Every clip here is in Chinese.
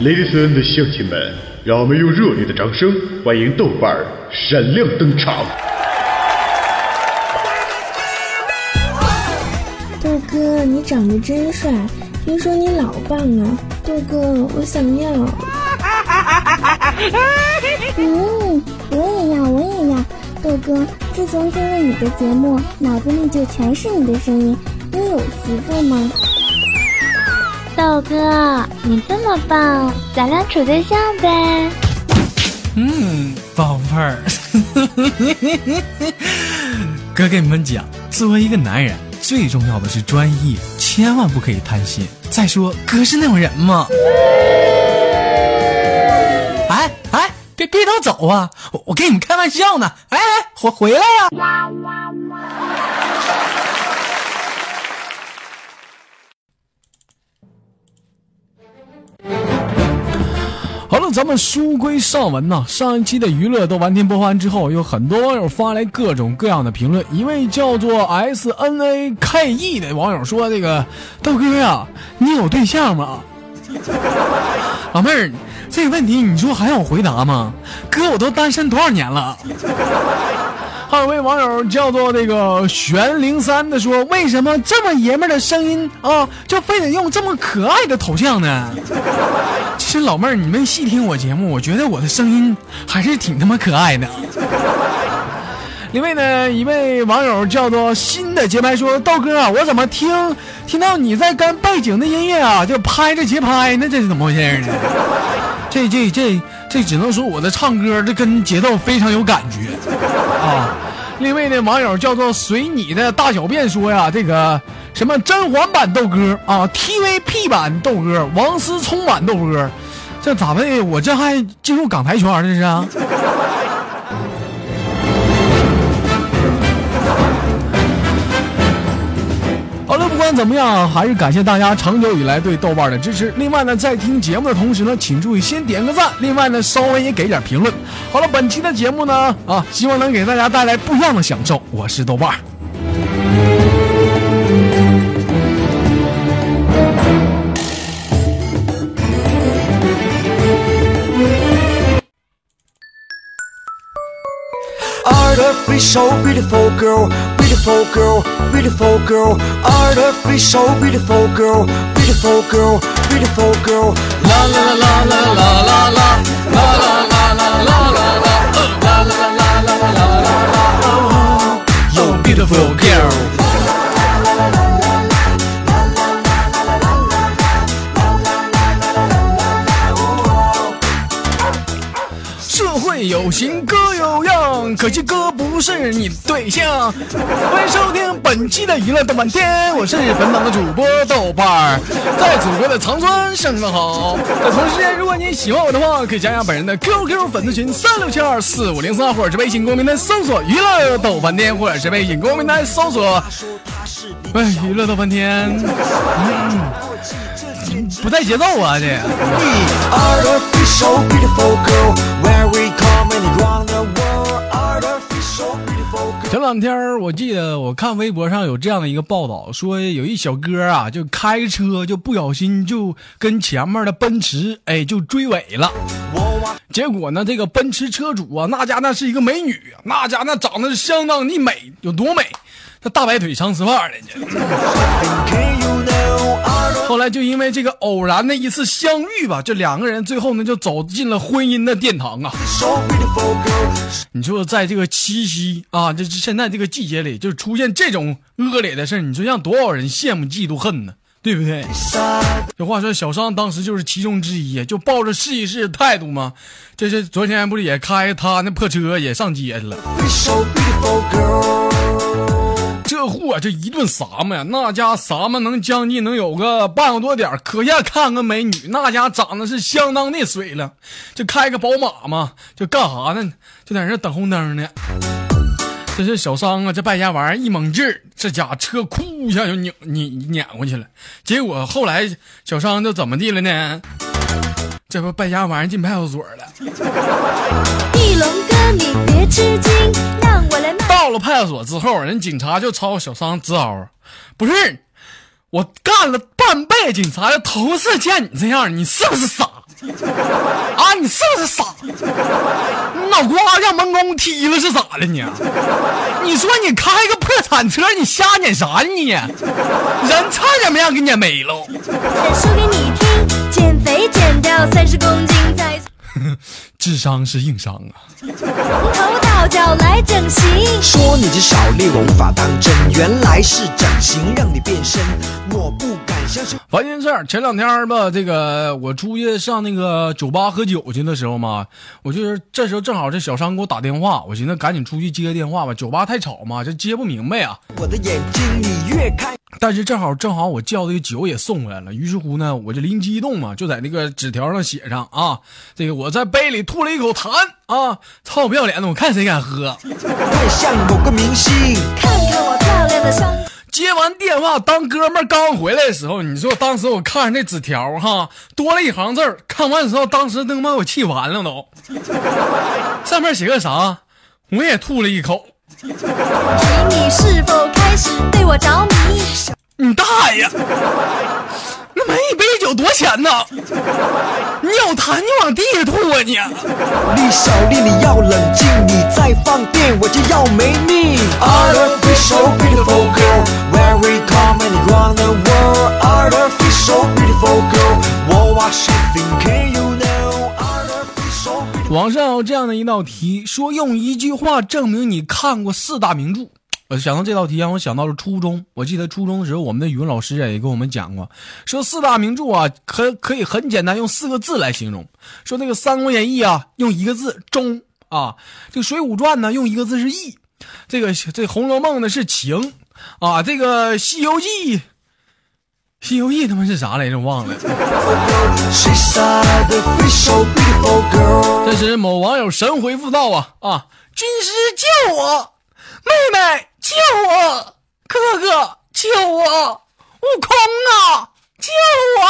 Ladies and gentlemen，让我们用热烈的掌声欢迎豆瓣儿闪亮登场。豆哥，你长得真帅，听说你老棒啊！豆哥，我想要。嗯，我也要，我也要。豆哥，自从听了你的节目，脑子里就全是你的声音。你有媳妇吗？豆哥，你这么棒，咱俩处对象呗？嗯，宝贝儿，哥跟你们讲，作为一个男人，最重要的是专一，千万不可以贪心。再说，哥是那种人吗？哎 哎，别别都走啊！我我跟你们开玩笑呢。哎哎，回回来呀！好了，咱们书归上文呐。上一期的娱乐都完全播完之后，有很多网友发来各种各样的评论。一位叫做 S N A K E 的网友说：“这个豆哥呀，你有对象吗？” 老妹儿，这个问题你说还用回答吗？哥，我都单身多少年了。还有位网友叫做那个玄零三的说：“为什么这么爷们的声音啊，就非得用这么可爱的头像呢？” 其实老妹儿，你们细听我节目，我觉得我的声音还是挺他妈可爱的。另外呢，一位网友叫做新的节拍说：“豆哥啊，我怎么听听到你在跟背景的音乐啊，就拍着节拍呢？这是怎么回事呢？这这这这只能说我的唱歌这跟节奏非常有感觉啊。”另外呢，网友叫做随你的大小便说呀，这个什么甄嬛版豆哥啊，TVP 版豆哥，王思聪版豆哥，这咋的？我这还进入港台圈这是啊？好了，不管怎么样，还是感谢大家长久以来对豆瓣的支持。另外呢，在听节目的同时呢，请注意先点个赞，另外呢，稍微也给点评论。好了，本期的节目呢，啊，希望能给大家带来不一样的享受。我是豆瓣。Artificial beautiful girl, beautiful girl, beautiful girl. Artificial beautiful girl, beautiful girl, beautiful girl. La la la la la la la la la la la la la la la la la la la la la. Yo, beautiful girl. 社会有型哥有样，可惜哥不 是你的对象。欢迎收听本期的娱乐豆瓣天，我是本档的主播豆瓣儿，在祖国的长春向你们好。在同时间，如果你喜欢我的话，可以加下本人的 QQ 粉丝群三六七二四五零三，或者是微信公屏台搜索娱乐豆瓣天，或者是微信公屏台搜索哎娱乐豆瓣天。不带节奏啊，这。We are 前两天我记得我看微博上有这样的一个报道，说有一小哥啊，就开车就不小心就跟前面的奔驰哎就追尾了。结果呢，这个奔驰车主啊，那家那是一个美女，那家那长得相当的美，有多美？那大白腿长丝袜的后来就因为这个偶然的一次相遇吧，这两个人最后呢就走进了婚姻的殿堂啊。你说在这个七夕啊，这现在这个季节里，就出现这种恶劣的事，你说让多少人羡慕、嫉妒、恨呢？对不对？这话说，小商当时就是其中之一，就抱着试一试态度嘛。这是昨天不是也开他那破车也上街去了，这货这一顿撒嘛呀，那家撒嘛能将近能有个半个多点可下看个美女，那家长得是相当的水了，就开个宝马嘛，就干啥呢？就在那等红灯呢。这是小商啊，这败家玩意儿一猛劲儿，这家车哭一下就拧拧撵过去了。结果后来小商就怎么地了呢？这不败家玩意儿进派出所了。翼龙哥，你别吃惊，让我来。到了派出所之后，人警察就朝小桑直嗷：“不是，我干了半辈子警察，头次见你这样，你是不是傻？啊，你是不是傻？你脑瓜让门工踢了是咋的你？你说你开个破产车，你瞎撵啥呢你？人差点没让给撵没了。说给你 智商是硬伤啊！从头到脚来整形。说你这小丽我无法当真，原来是整形让你变身，我不敢相信。烦心事儿，前两天吧，这个我出去上那个酒吧喝酒去的时候嘛，我就是这时候正好这小商给我打电话，我寻思赶紧出去接个电话吧，酒吧太吵嘛，这接不明白啊。我的眼睛你越看，但是正好正好我叫这个酒也送过来了，于是乎呢，我就灵机一动嘛，就在那个纸条上写上啊，这个我在杯里吐了一口痰啊，操不要脸的，我看谁敢喝。太像某个明星。看看我漂亮的伤。接完电话，当哥们儿刚回来的时候，你说当时我看着那纸条哈，多了一行字儿，看完之后，当时他妈我气完了都。上面写个啥？我也吐了一口。你是否开始对我着迷？你大爷！那买一杯酒多钱呢？你有痰你往地下吐啊你！丽小丽，你要冷静，你再放电我就要没命。Artificial beautiful girl, and run the world. Artificial beautiful girl, what was she thinking? You know, artificial beautiful. 网上有这样的一道题，说用一句话证明你看过四大名著。我想到这道题，让我想到了初中。我记得初中的时候，我们的语文老师也跟我们讲过，说四大名著啊，可可以很简单用四个字来形容。说那个《三国演义》啊，用一个字“忠”啊；这个《水浒传》呢，用一个字是“义”；这个这《红楼梦》呢是“情”啊；这个《西游记》，《西游记》他妈是啥来着？忘了。这时某网友神回复道啊啊，军师救我，妹妹救我，哥哥救我，悟空啊救我！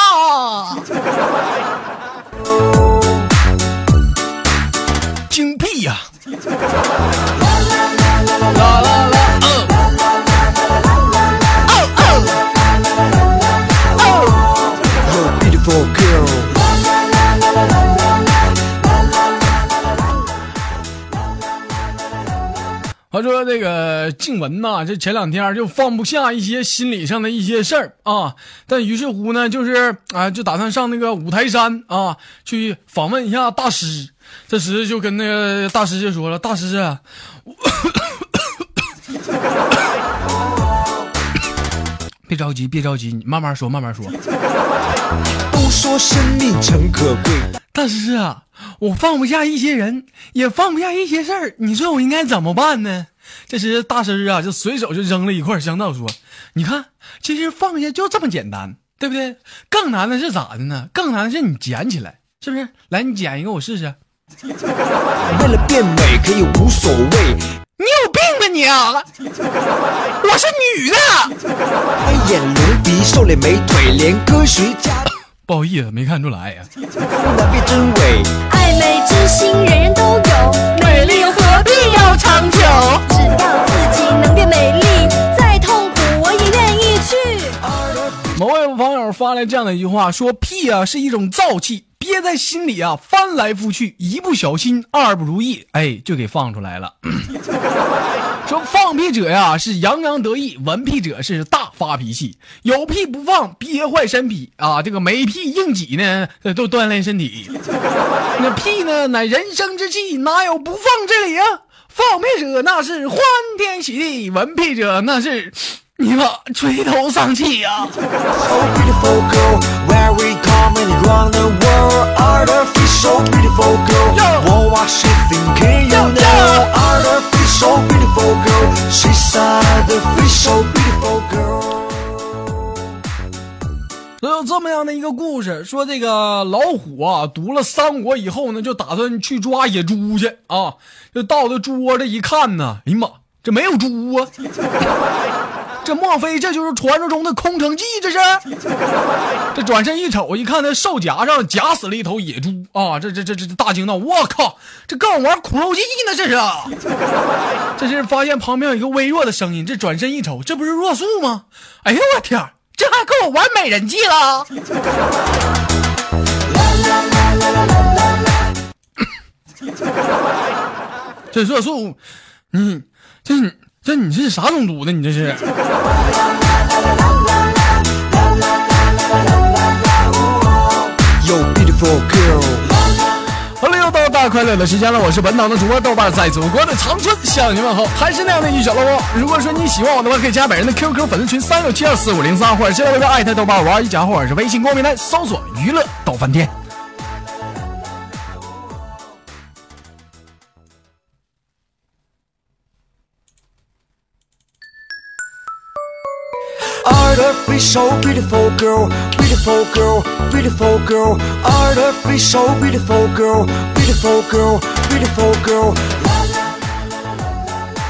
精辟呀、beautiful girl. 他说这个静雯呐，这前两天就放不下一些心理上的一些事儿啊，但于是乎呢，就是啊，就打算上那个五台山啊，去访问一下大师。这时就跟那个大师就说了：“大师啊，我 别着急，别着急，你慢慢说，慢慢说。都说生命诚可贵，大师啊，我放不下一些人，也放不下一些事儿，你说我应该怎么办呢？这时大师啊，就随手就扔了一块香皂，说：“你看，其实放下就这么简单，对不对？更难的是咋的呢？更难的是你捡起来，是不是？来，你捡一个，我试试。为了变美可以无所谓。你有病吧你啊！我是女的。黑眼隆鼻，瘦脸美腿，连科学家不好意思，没看出来呀。都难辨真伪。爱美之心人人都有，美丽又何必要长久？只要自己能变美丽，再痛苦我也愿意去。某位网友发来这样的一句话，说：“屁啊，是一种燥气，憋在心里啊，翻来覆去，一不小心，二不如意，哎，就给放出来了。”说放屁者呀是洋洋得意，闻屁者是大发脾气，有屁不放憋坏身体啊，这个没屁硬挤呢，呃都锻炼身体。那屁呢，乃人生之气，哪有不放之理啊？放屁者那是欢天喜地，闻屁者那是你妈垂头丧气呀、Oh. 所以有这么样的一个故事，说这个老虎啊，读了三国以后呢，就打算去抓野猪去啊。就到这猪窝这一看呢，哎呀妈，这没有猪啊！这莫非这就是传说中的空城计？这是？这转身一瞅，一看那兽夹上夹死了一头野猪啊！这这这这大惊道：“我靠，这跟我玩苦肉计呢？这是？这是发现旁边有一个微弱的声音。这转身一瞅，这不是若素吗？哎呦我天，这还跟我玩美人计了？” 这热素，你这你这你这是啥种族呢？你这是 beautiful girl. 好了，又到大快乐的时间了，我是本档的主播豆瓣，在祖国的长春向你问好，还是那样的一小喽啰。如果说你喜欢我的话，可以加本人的 QQ 粉丝群三六七二四五零三，或者新浪微博艾特豆瓣五二一加，或者是微信公众平台搜索娱乐豆饭店。Artificial, beautiful girl, beautiful girl, beautiful girl. Artificial, beautiful girl, beautiful girl, beautiful girl.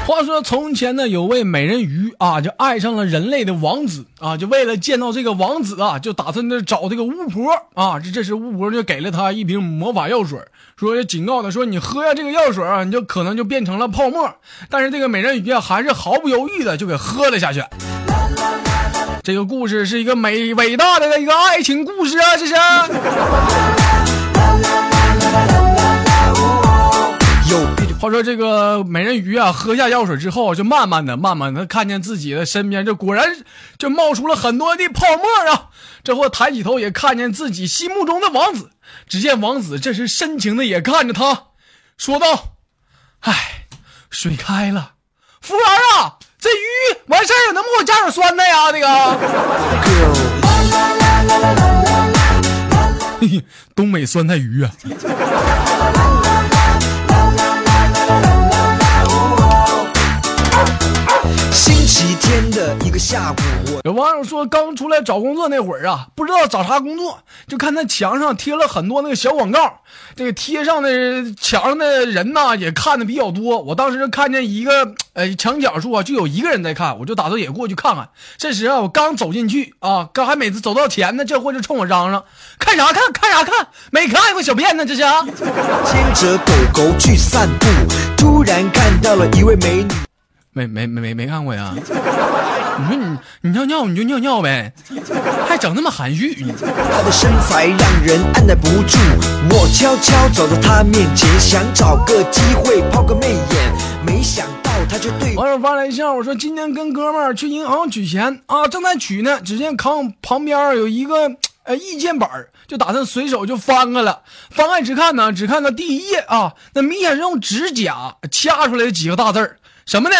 话说从前呢，有位美人鱼啊，就爱上了人类的王子啊，就为了见到这个王子啊，就打算呢找这个巫婆啊。这这时巫婆就给了他一瓶魔法药水，说警告他说你喝下这个药水啊，你就可能就变成了泡沫。但是这个美人鱼啊，还是毫不犹豫的就给喝了下去。这个故事是一个美伟大的一个爱情故事啊，这是。话说这个美人鱼啊，喝下药水之后，就慢慢的、慢慢的看见自己的身边，这果然就冒出了很多的泡沫啊。这货抬起头也看见自己心目中的王子，只见王子这时深情的也看着他，说道：“哎，水开了，服务员啊，这鱼完事儿能不能给我加点酸的呀？那个，嘿嘿东北酸菜鱼啊。”星期天的一个下午，我有网友说，刚出来找工作那会儿啊，不知道找啥工作，就看那墙上贴了很多那个小广告，这个贴上的墙上的人呐也看的比较多。我当时就看见一个呃墙角处啊，就有一个人在看，我就打算也过去看看。这时啊，我刚走进去啊，刚还每次走到前呢，这货就冲我嚷嚷：“看啥看？看啥看？没看过小骗子这是？”啊牵着狗狗去散步，突然看到了一位美女。没没没没没看过呀？你说你你尿尿你就尿尿呗，还整那么含蓄你。她的身材让人按耐不住，我悄悄走到他面前，想找个机会抛个媚眼，没想到他就对网友发来笑，我说今天跟哥们儿去银行取钱啊，正在取呢，只见扛旁边有一个呃意见板儿就打算随手就翻开了。翻开只看呢，只看到第一页啊，那明显是用指甲掐出来的几个大字儿，什么呢？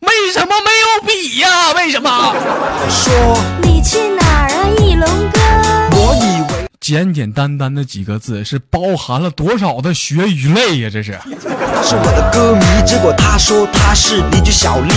为什么没有笔呀、为什么？说，你去哪儿啊，翼龙哥？我以为简简单单的几个字，是包含了多少的血与泪呀、这是。她是我的歌迷，结果他说他是邻居小丽，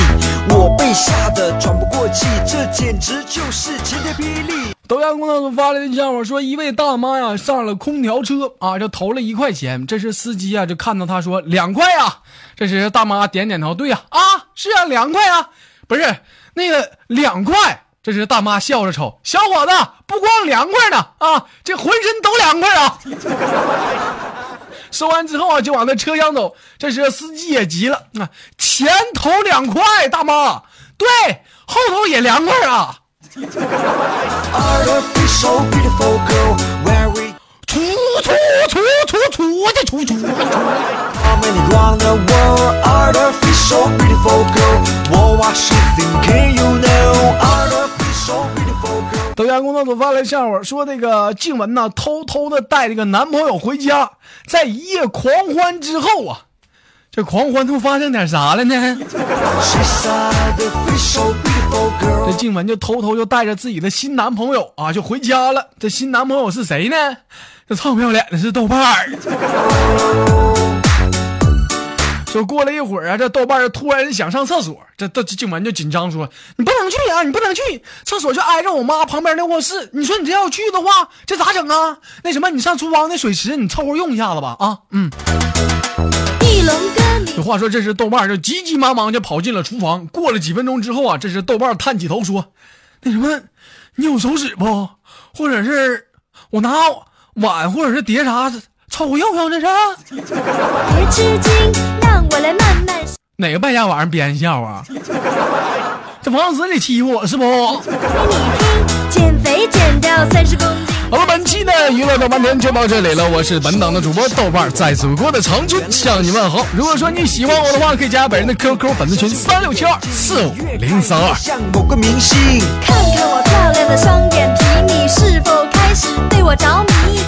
我被吓得喘不过气，这简直就是晴天霹雳。抖音公众组发来的笑话说，一位大妈呀上了空调车啊，就投了一块钱。这时司机啊就看到他说两块啊。这时大妈点点头，对呀啊是啊两块啊，不是那个两块。这时大妈笑着瞅小伙子，不光凉快呢啊，这浑身都凉快啊。收完之后啊，就往那车厢走。这时司机也急了啊，前头两块，大妈，对，后头也凉快啊。Artificial beautiful girl, where we 出出出出出的出出出。How many round the world? Artificial beautiful girl. What was she thinking? You know, artificial beautiful girl. 抖音公众组发来笑话，说那个静雯呢，偷偷的带这个男朋友回家，在一夜狂欢之后啊，这狂欢都发生点啥了呢这静雯就偷偷就带着自己的新男朋友啊，就回家了。这新男朋友是谁呢？这臭不要脸的是豆瓣儿。就过了一会儿啊，这豆瓣儿突然想上厕所，这这这静雯就紧张说：“你不能去啊，你不能去，厕所就挨着我妈旁边的卧室。你说你这要去的话，这咋整啊？那什么，你上厨房那水池，你凑合用一下子吧。啊，嗯。翼龙哥，你话说，这时豆瓣儿就急急忙忙就跑进了厨房。过了几分钟之后啊，这时豆瓣儿探起头说：“那什么，你有手纸不？或者是我拿碗或者是碟啥凑合用用这是？来慢慢哪个败家玩意儿编笑话？这王子你欺负我是不？你听。减肥减掉三十公斤，好了，本期的娱乐豆瓣天就到这里了，我是本档的主播豆瓣，在祖国的长春向你问好。如果说你喜欢我的话，可以加本人的 QQ 粉丝群三六七二四五零三二。像某个明星。看看我漂亮的双眼皮，你是否开始对我着迷？